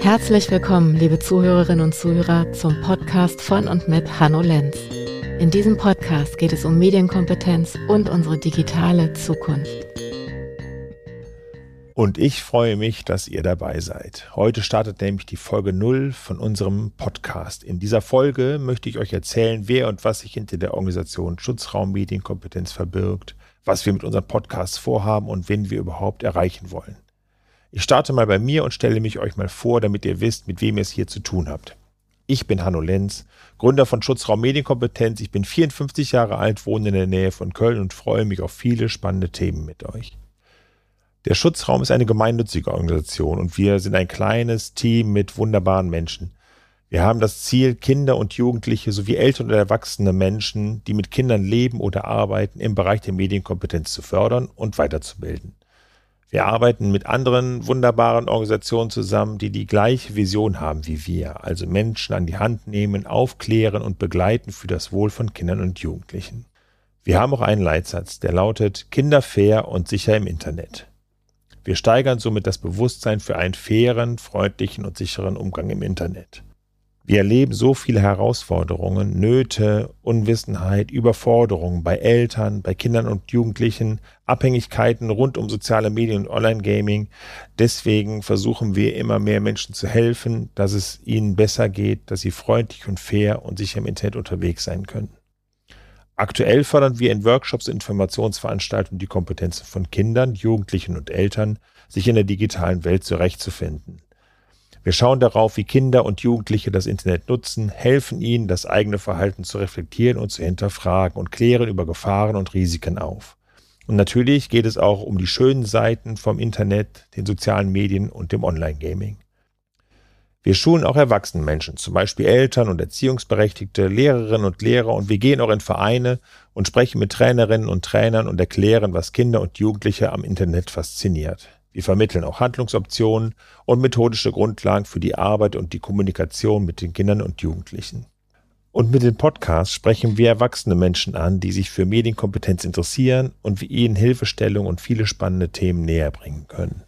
Herzlich willkommen, liebe Zuhörerinnen und Zuhörer, zum Podcast von und mit Hanno Lenz. In diesem Podcast geht es um Medienkompetenz und unsere digitale Zukunft. Und ich freue mich, dass ihr dabei seid. Heute startet nämlich die Folge 0 von unserem Podcast. In dieser Folge möchte ich euch erzählen, wer und was sich hinter der Organisation Schutzraum Medienkompetenz verbirgt, was wir mit unseren Podcasts vorhaben und wen wir überhaupt erreichen wollen. Ich starte mal bei mir und stelle mich euch mal vor, damit ihr wisst, mit wem ihr es hier zu tun habt. Ich bin Hanno Lenz, Gründer von Schutzraum Medienkompetenz. Ich bin 54 Jahre alt, wohne in der Nähe von Köln und freue mich auf viele spannende Themen mit euch. Der Schutzraum ist eine gemeinnützige Organisation und wir sind ein kleines Team mit wunderbaren Menschen. Wir haben das Ziel, Kinder und Jugendliche sowie ältere und erwachsene Menschen, die mit Kindern leben oder arbeiten, im Bereich der Medienkompetenz zu fördern und weiterzubilden. Wir arbeiten mit anderen wunderbaren Organisationen zusammen, die die gleiche Vision haben wie wir, also Menschen an die Hand nehmen, aufklären und begleiten für das Wohl von Kindern und Jugendlichen. Wir haben auch einen Leitsatz, der lautet Kinder fair und sicher im Internet. Wir steigern somit das Bewusstsein für einen fairen, freundlichen und sicheren Umgang im Internet. Wir erleben so viele Herausforderungen, Nöte, Unwissenheit, Überforderungen bei Eltern, bei Kindern und Jugendlichen, Abhängigkeiten rund um soziale Medien und Online-Gaming. Deswegen versuchen wir immer mehr Menschen zu helfen, dass es ihnen besser geht, dass sie freundlich und fair und sicher im Internet unterwegs sein können. Aktuell fördern wir in Workshops und Informationsveranstaltungen die Kompetenzen von Kindern, Jugendlichen und Eltern, sich in der digitalen Welt zurechtzufinden. Wir schauen darauf, wie Kinder und Jugendliche das Internet nutzen, helfen ihnen, das eigene Verhalten zu reflektieren und zu hinterfragen und klären über Gefahren und Risiken auf. Und natürlich geht es auch um die schönen Seiten vom Internet, den sozialen Medien und dem Online-Gaming. Wir schulen auch erwachsene Menschen, zum Beispiel Eltern und Erziehungsberechtigte, Lehrerinnen und Lehrer und wir gehen auch in Vereine und sprechen mit Trainerinnen und Trainern und erklären, was Kinder und Jugendliche am Internet fasziniert. Wir vermitteln auch Handlungsoptionen und methodische Grundlagen für die Arbeit und die Kommunikation mit den Kindern und Jugendlichen. Und mit den Podcasts sprechen wir erwachsene Menschen an, die sich für Medienkompetenz interessieren und wir ihnen Hilfestellung und viele spannende Themen näher bringen können.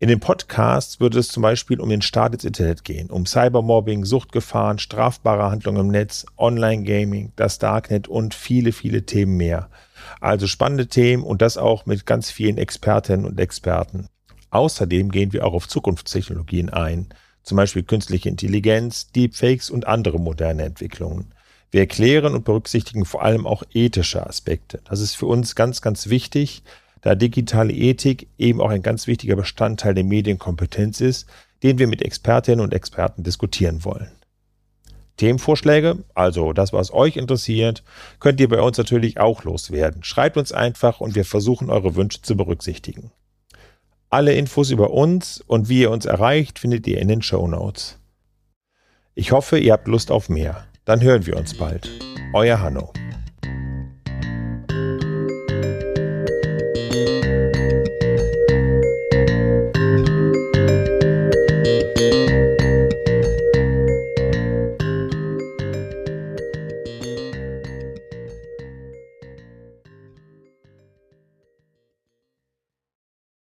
In den Podcasts würde es zum Beispiel um den Start ins Internet gehen, um Cybermobbing, Suchtgefahren, strafbare Handlungen im Netz, Online-Gaming, das Darknet und viele, viele Themen mehr – also spannende Themen und das auch mit ganz vielen Expertinnen und Experten. Außerdem gehen wir auch auf Zukunftstechnologien ein, zum Beispiel künstliche Intelligenz, Deepfakes und andere moderne Entwicklungen. Wir erklären und berücksichtigen vor allem auch ethische Aspekte. Das ist für uns ganz, ganz wichtig, da digitale Ethik eben auch ein ganz wichtiger Bestandteil der Medienkompetenz ist, den wir mit Expertinnen und Experten diskutieren wollen. Themenvorschläge, also das, was euch interessiert, könnt ihr bei uns natürlich auch loswerden. Schreibt uns einfach und wir versuchen eure Wünsche zu berücksichtigen. Alle Infos über uns und wie ihr uns erreicht, findet ihr in den Show Notes. Ich hoffe, ihr habt Lust auf mehr. Dann hören wir uns bald. Euer Hanno.